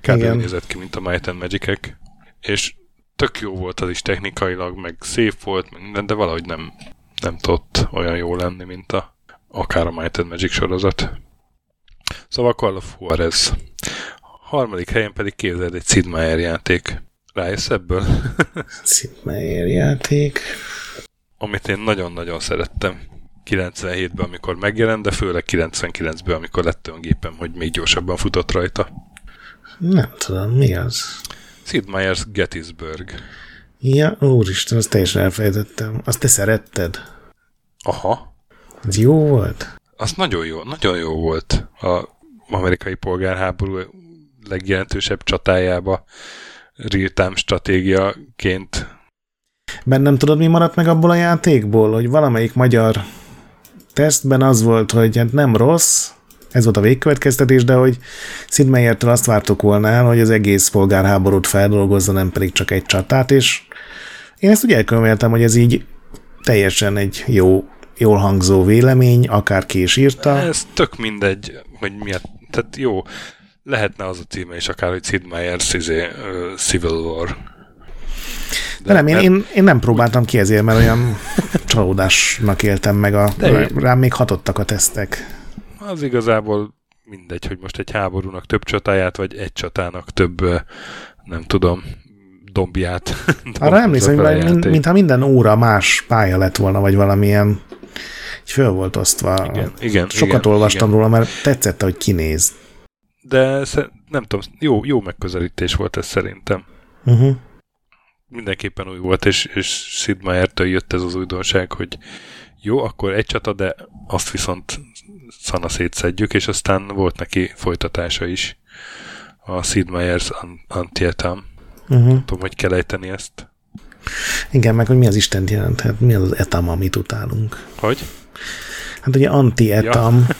Kb. Nézett ki, mint a Might and Magic-ek. És tök jó volt az is technikailag, meg szép volt, meg minden, de valahogy nem, nem tudott olyan jó lenni, mint a akár a Might and Magic sorozat. Szóval Call of Juarez. Harmadik helyen pedig képzeld egy Sid Meier játék. Rájössz ebből? [laughs] Sid Meier játék. amit én nagyon-nagyon szerettem 97-ben, amikor megjelent, de főleg 99-ben, amikor lett olyan gépem, hogy még gyorsabban futott rajta. Nem tudom, mi az? Sid Meier's Gettysburg. Ja, úristen, azt teljesen elfelejtettem. Azt te szeretted? Aha. Ez jó volt? Az nagyon jó, nagyon jó volt a amerikai polgárháború legjelentősebb csatájába real-time stratégiaként. Bennem tudod, mi maradt meg abból a játékból? Hogy valamelyik magyar tesztben az volt, hogy hát nem rossz, ez volt a végkövetkeztetés, de hogy Sid Meiertől azt vártuk volna el, hogy az egész polgárháborút feldolgozza, nem pedig csak egy csatát, és én ezt úgy elkönyveltem, hogy ez így teljesen egy jó, jól hangzó vélemény, akárki is írta. Ez tök mindegy, hogy miért. Tehát jó, lehetne az a címe is akár, hogy Sid Meier's izé, uh, Civil War. De nem, én, én, én nem próbáltam ki ezért, mert olyan [laughs] csalódásnak éltem meg, a, De- rám még hatottak a tesztek. Az igazából mindegy, hogy most egy háborúnak több csatáját, vagy egy csatának több, nem tudom, dombját. [laughs] Arra emlékszem, hogy mintha minden óra más pálya lett volna, vagy valamilyen így föl volt osztva. Igen, igen, Sokat igen, olvastam igen. róla, mert tetszett, hogy kinéz. De nem tudom, jó, jó megközelítés volt ez szerintem. Uh-huh. Mindenképpen új volt, és, és Sid Meiertől jött ez az újdonság, hogy jó, akkor egy csata, de azt viszont szana szétszedjük, és aztán volt neki folytatása is. A Sid Meier's An- Antietam. Uh-huh. Tudom, hogy kell ejteni ezt. Igen, meg hogy mi az Isten jelent, hát mi az az etam, amit utálunk. Hogy? Hát ugye anti-etam. Ja.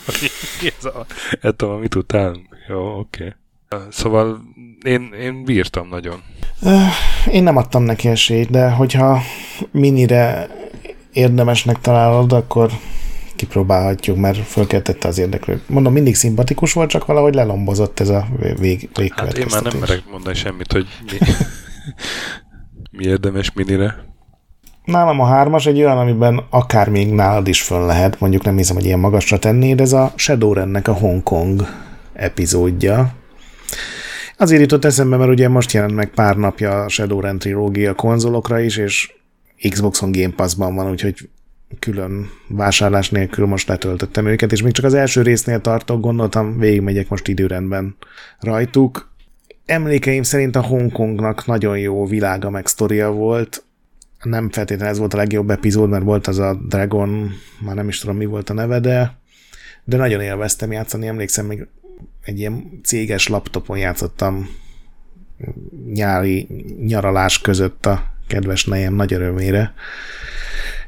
Mi [laughs] ez a etam, amit utálunk? Jó, oké. Okay. Szóval én, én bírtam nagyon. Én nem adtam neki esélyt, de hogyha minire érdemesnek találod, akkor kipróbálhatjuk, mert fölkeltette az érdeklőt. Mondom, mindig szimpatikus volt, csak valahogy lelombozott ez a vég, Hát én már nem merek mondani semmit, hogy mi, [laughs] mi érdemes minire. Nálam a hármas egy olyan, amiben akár még nálad is föl lehet, mondjuk nem hiszem, hogy ilyen magasra tennéd, ez a Shadowrun-nek a Hongkong epizódja. Azért jutott eszembe, mert ugye most jelent meg pár napja a Shadowrun trilógia konzolokra is, és Xboxon Game Pass-ban van, úgyhogy külön vásárlás nélkül most letöltöttem őket, és még csak az első résznél tartok, gondoltam, végigmegyek most időrendben rajtuk. Emlékeim szerint a Hongkongnak nagyon jó világa meg sztoria volt, nem feltétlenül ez volt a legjobb epizód, mert volt az a Dragon, már nem is tudom mi volt a neve, de, de nagyon élveztem játszani, emlékszem, még egy ilyen céges laptopon játszottam nyári nyaralás között a kedves nejem nagy örömére.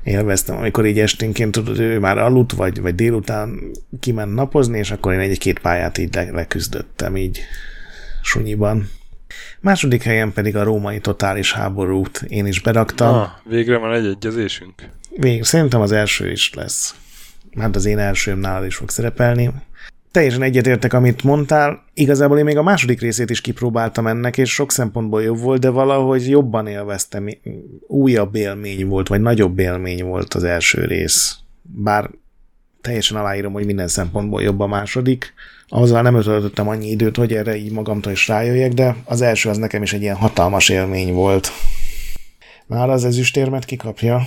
Élveztem, amikor így esténként tudod, ő már aludt, vagy, vagy délután kiment napozni, és akkor én egy-két pályát így le, leküzdöttem így sunyiban. Második helyen pedig a római totális háborút én is beraktam. Na, végre van egy egyezésünk. Vég, szerintem az első is lesz. Hát az én elsőm nálad is fog szerepelni. Teljesen egyetértek, amit mondtál. Igazából én még a második részét is kipróbáltam ennek, és sok szempontból jobb volt, de valahogy jobban élveztem. Újabb élmény volt, vagy nagyobb élmény volt az első rész. Bár teljesen aláírom, hogy minden szempontból jobb a második. Azzal nem töltöttem annyi időt, hogy erre így magamtól is rájöjjek, de az első az nekem is egy ilyen hatalmas élmény volt. Már az ezüstérmet kikapja?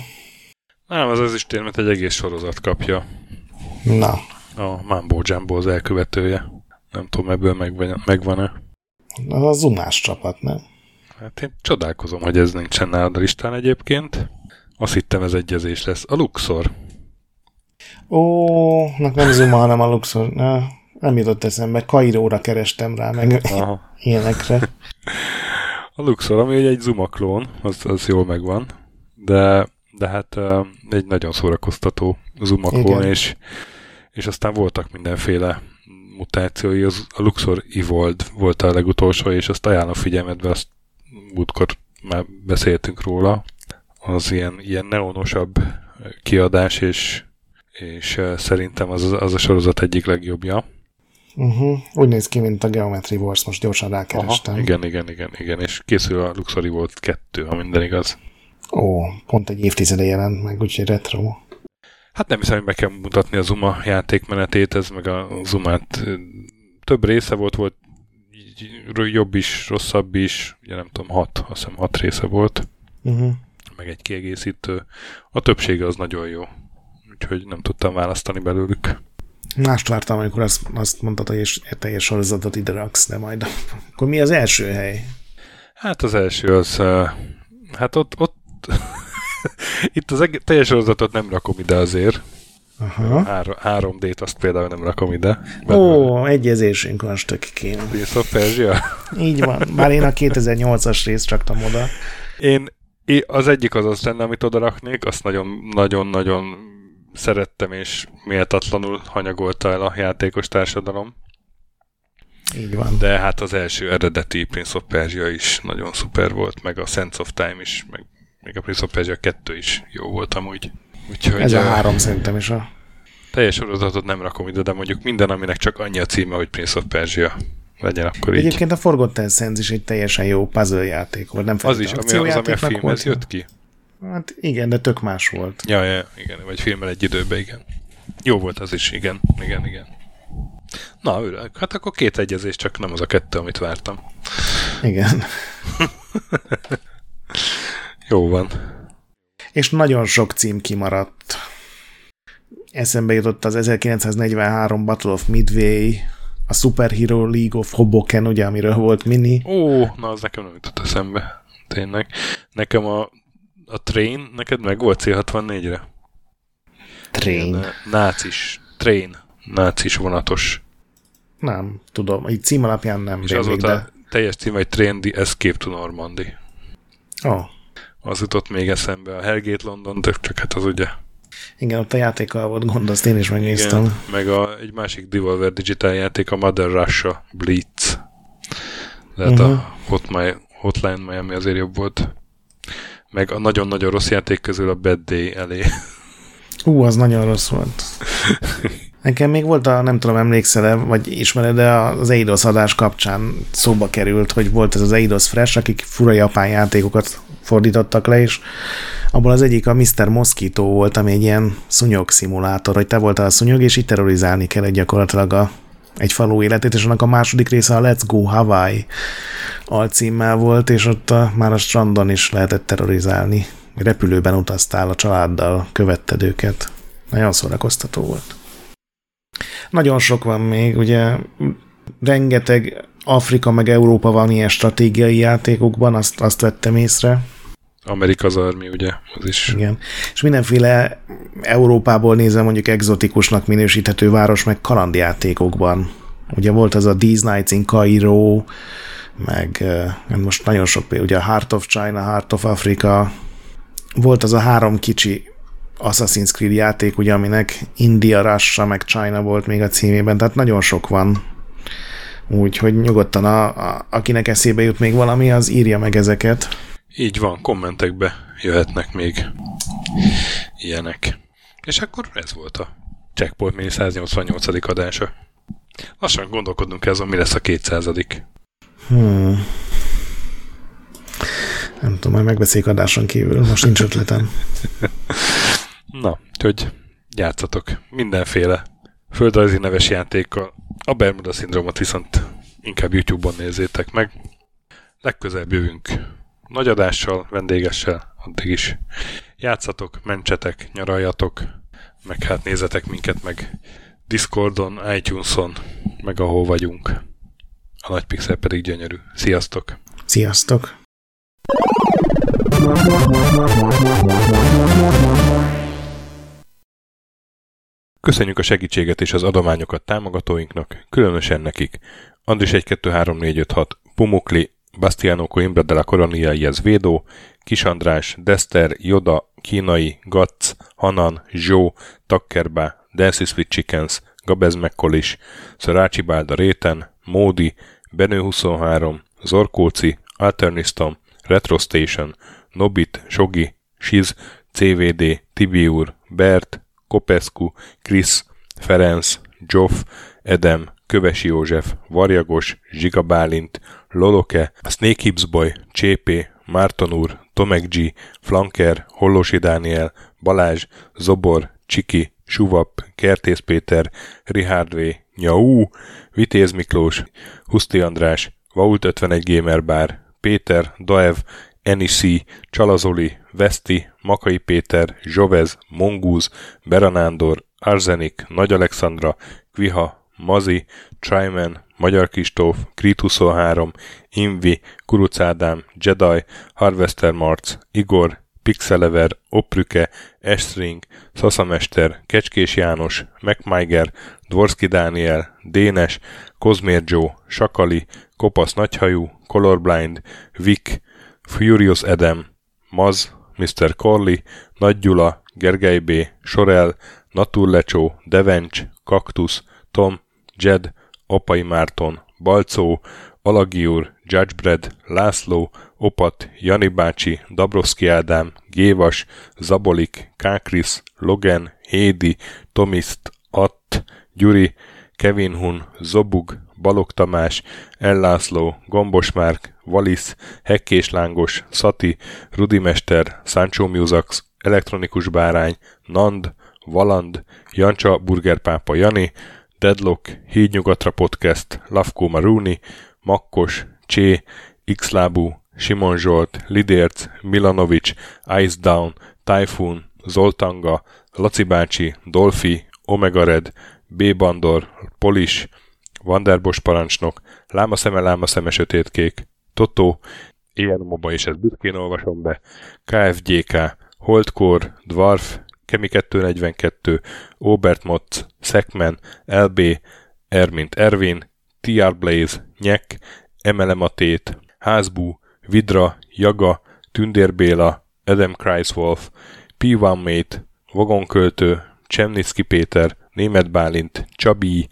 Nem, az ezüstérmet egy egész sorozat kapja. Na. A Mambo Jumbo az elkövetője. Nem tudom, ebből megvan-e. Az a zumás csapat, nem? Hát én csodálkozom, hogy ez nincsen nálad a listán egyébként. Azt hittem ez egyezés lesz. A Luxor. Ó, nem Zuma, hanem a Luxor. Na, nem jutott eszembe. Kairóra kerestem rá, meg [laughs] Aha. ilyenekre. A Luxor, ami egy Zuma klón, az, az jól megvan, de, de hát egy nagyon szórakoztató Zuma klón, és, és aztán voltak mindenféle mutációi. Az, a Luxor Evolved volt a legutolsó, és azt ajánlom figyelmetbe, azt múltkor már beszéltünk róla. Az ilyen, ilyen neonosabb kiadás, és és szerintem az, az a sorozat egyik legjobbja. Uh-huh. Úgy néz ki, mint a Geometry Wars, most gyorsan rákerestem. Aha, igen, igen, igen, igen, és készül a Luxori volt kettő, ha minden igaz. Ó, pont egy évtizede jelent meg, úgyhogy retro. Hát nem hiszem, hogy meg kell mutatni a Zuma játékmenetét, ez meg a Zumát több része volt, volt jobb is, rosszabb is, ugye nem tudom, hat, azt hiszem hat része volt, uh-huh. meg egy kiegészítő. A többsége az nagyon jó úgyhogy nem tudtam választani belőlük. Mást vártam, amikor azt, azt mondtad, hogy és teljes sorozatot ide raksz, de majd [laughs] akkor mi az első hely? Hát az első az, hát ott, ott [laughs] itt az eg- teljes sorozatot nem rakom ide azért. Aha. Hár- 3D-t azt például nem rakom ide. Ó, egyezésünk van stökikén. Prince of Persia? Így van, bár én a 2008-as részt raktam oda. Én, az egyik az az lenne, amit oda raknék, azt nagyon-nagyon-nagyon szerettem és méltatlanul hanyagolta el a játékos társadalom. Így van. De hát az első eredeti Prince of Persia is nagyon szuper volt, meg a Sense of Time is, meg még a Prince of Persia 2 is jó volt amúgy. Úgyhogy Ez a három szerintem is a... Teljes sorozatot nem rakom ide, de mondjuk minden, aminek csak annyi a címe, hogy Prince of Persia legyen akkor így. Egyébként a Forgotten Sands is egy teljesen jó puzzle játék volt, nem Az is, ami az, ami a filmhez jött ki? Hát igen, de tök más volt. Ja, ja, igen, vagy filmmel egy időben, igen. Jó volt az is, igen, igen, igen. Na, örülök. Hát akkor két egyezés, csak nem az a kettő, amit vártam. Igen. [laughs] Jó van. És nagyon sok cím kimaradt. Eszembe jutott az 1943 Battle of Midway, a Superhero League of Hoboken, ugye, amiről volt mini. Ó, na az nekem nem jutott eszembe. Tényleg. Nekem a a Train neked meg volt C64-re? Train. Ilyen, nácis. Train. Nácis vonatos. Nem, tudom. Így cím alapján nem. És az volt de... teljes cím, hogy Train the Escape to Normandy. Oh. Az jutott még eszembe. A Hellgate London, csak hát az ugye Igen, ott a játékkal volt gond, azt én is megnéztem. Igen, meg a, egy másik Devolver Digital játék, a Mother Russia Blitz. Lehet uh-huh. a Hotline, Hotline Miami azért jobb volt. Meg a nagyon-nagyon rossz játék közül a Bad Day elé. [laughs] Ú, az nagyon rossz volt. [laughs] Nekem még volt a, nem tudom, emlékszel-e, vagy ismered, de az Eidos adás kapcsán szóba került, hogy volt ez az Eidos Fresh, akik fura japán játékokat fordítottak le, és abból az egyik a Mr. Mosquito volt, ami egy ilyen szúnyog szimulátor, hogy te voltál a szúnyog, és itt terrorizálni kell egy gyakorlatilag a, egy falu életét, és annak a második része a Let's Go Hawaii alcímmel volt, és ott a, már a strandon is lehetett terrorizálni. Repülőben utaztál a családdal, követted őket. Nagyon szórakoztató volt. Nagyon sok van még, ugye rengeteg Afrika meg Európa van ilyen stratégiai játékokban, azt, azt vettem észre. Amerika az armi, ugye? Az is. Igen. És mindenféle Európából nézve mondjuk exotikusnak minősíthető város, meg kalandjátékokban. Ugye volt az a These Nights in Cairo, meg most nagyon sok például, ugye a Heart of China, Heart of Africa, volt az a három kicsi Assassin's Creed játék, ugye, aminek India, Russia, meg China volt még a címében, tehát nagyon sok van. Úgyhogy nyugodtan, a, a, akinek eszébe jut még valami, az írja meg ezeket. Így van, kommentekbe jöhetnek még ilyenek. És akkor ez volt a Checkpoint Mini 188. adása. Lassan gondolkodnunk azon, mi lesz a 200. Hmm. Nem tudom, majd megbeszéljük adáson kívül, most nincs ötletem. [laughs] Na, hogy játszatok mindenféle földrajzi neves játékkal. A Bermuda szindrómot viszont inkább YouTube-on nézzétek meg. Legközelebb jövünk nagy adással, vendégessel, addig is játszatok, mentsetek, nyaraljatok, meg hát nézzetek minket meg Discordon, iTunes-on, meg ahol vagyunk. A nagy pixel pedig gyönyörű. Sziasztok! Sziasztok! Köszönjük a segítséget és az adományokat támogatóinknak, különösen nekik. Andris 1 2 3 4 5 6, Pumukli, Bastiano Coimbra de la Coronia Iez Védó, Kis András, Dester, Joda, Kínai, Gatz, Hanan, Zsó, Takkerbá, Dancy Sweet Chickens, Gabez Mekkolis, Szarácsi Bálda Réten, Módi, Benő 23, Zorkóci, Alternistom, Retro Station, Nobit, Sogi, Siz, CVD, Tibiur, Bert, Kopescu, Krisz, Ferenc, Zsoff, Edem, Kövesi József, Varjagos, Zsiga Bálint, Loloke, Snake Hips Boy, Csépé, Márton úr, Tomek G, Flanker, Hollosi Dániel, Balázs, Zobor, Csiki, Suvap, Kertész Péter, Richard V, Nyau, Vitéz Miklós, Huszti András, Vault 51 Gamer Bar, Péter, Daev, Enisi, Csalazoli, Veszti, Makai Péter, Zsovez, Mongúz, Beranándor, Arzenik, Nagy Alexandra, Kviha, Mazi, Tryman, Magyar Kistóf, Krit 23, Invi, Kuruc Ádám, Jedi, Harvester Marc, Igor, Pixelever, Oprüke, Estring, Szaszamester, Kecskés János, MacMiger, Dvorski Dániel, Dénes, Kozmér Joe, Sakali, Kopasz Nagyhajú, Colorblind, Vic, Furious Adam, Maz, Mr. Corley, Nagy Gyula, Gergely B., Sorel, Naturlecsó, Devencs, Kaktusz, Tom, Jed, Apai Márton, Balcó, Alagiur, Judgebred, László, Opat, Jani bácsi, Dabroszki Ádám, Gévas, Zabolik, Kákris, Logan, Hédi, Tomiszt, Att, Gyuri, Kevin Hun, Zobug, Balog Tamás, Ellászló, Gombos Márk, Valisz, Hekkés Lángos, Szati, Rudimester, Sancho Musax, Elektronikus Bárány, Nand, Valand, Jancsa Burgerpápa Jani, Deadlock, Hídnyugatra Podcast, Lavko Maruni, Makkos, Csé, Xlábú, Simon Zsolt, Lidérc, Milanovic, Ice Down, Typhoon, Zoltanga, Laci bácsi, Dolfi, Omega Red, B. Bandor, Polis, Vanderbos parancsnok, Lámaszeme, Lámaszeme, Sötétkék, Totó, ilyen moba is ezt büszkén olvasom be, KFGK, Holdkor, Dwarf, Kemi 242, Obert Motz, Szekmen, LB, Ermint Ervin, TR Blaze, Nyek, Emelematét, Házbú, Vidra, Jaga, Tündér Béla, Adam Kreiswolf, P1 Mate, Vagonköltő, Csemnicki Péter, Német Bálint, Csabi,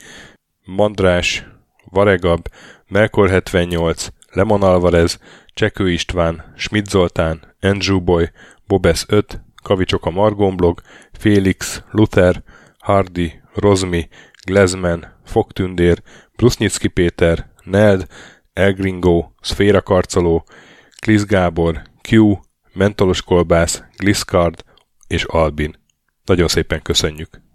Mandrás, Varegab, Melkor 78, Lemon Alvarez, Csekő István, Schmidt Zoltán, Andrew Boy, Bobesz 5, Kavicsok a Margonblog, Félix, Luther, Hardy, Rozmi, Glezman, Fogtündér, Brusnicki Péter, Neld, Elgringo, Szféra Karcoló, Klisz Gábor, Q, Mentolos Kolbász, Gliscard és Albin. Nagyon szépen köszönjük!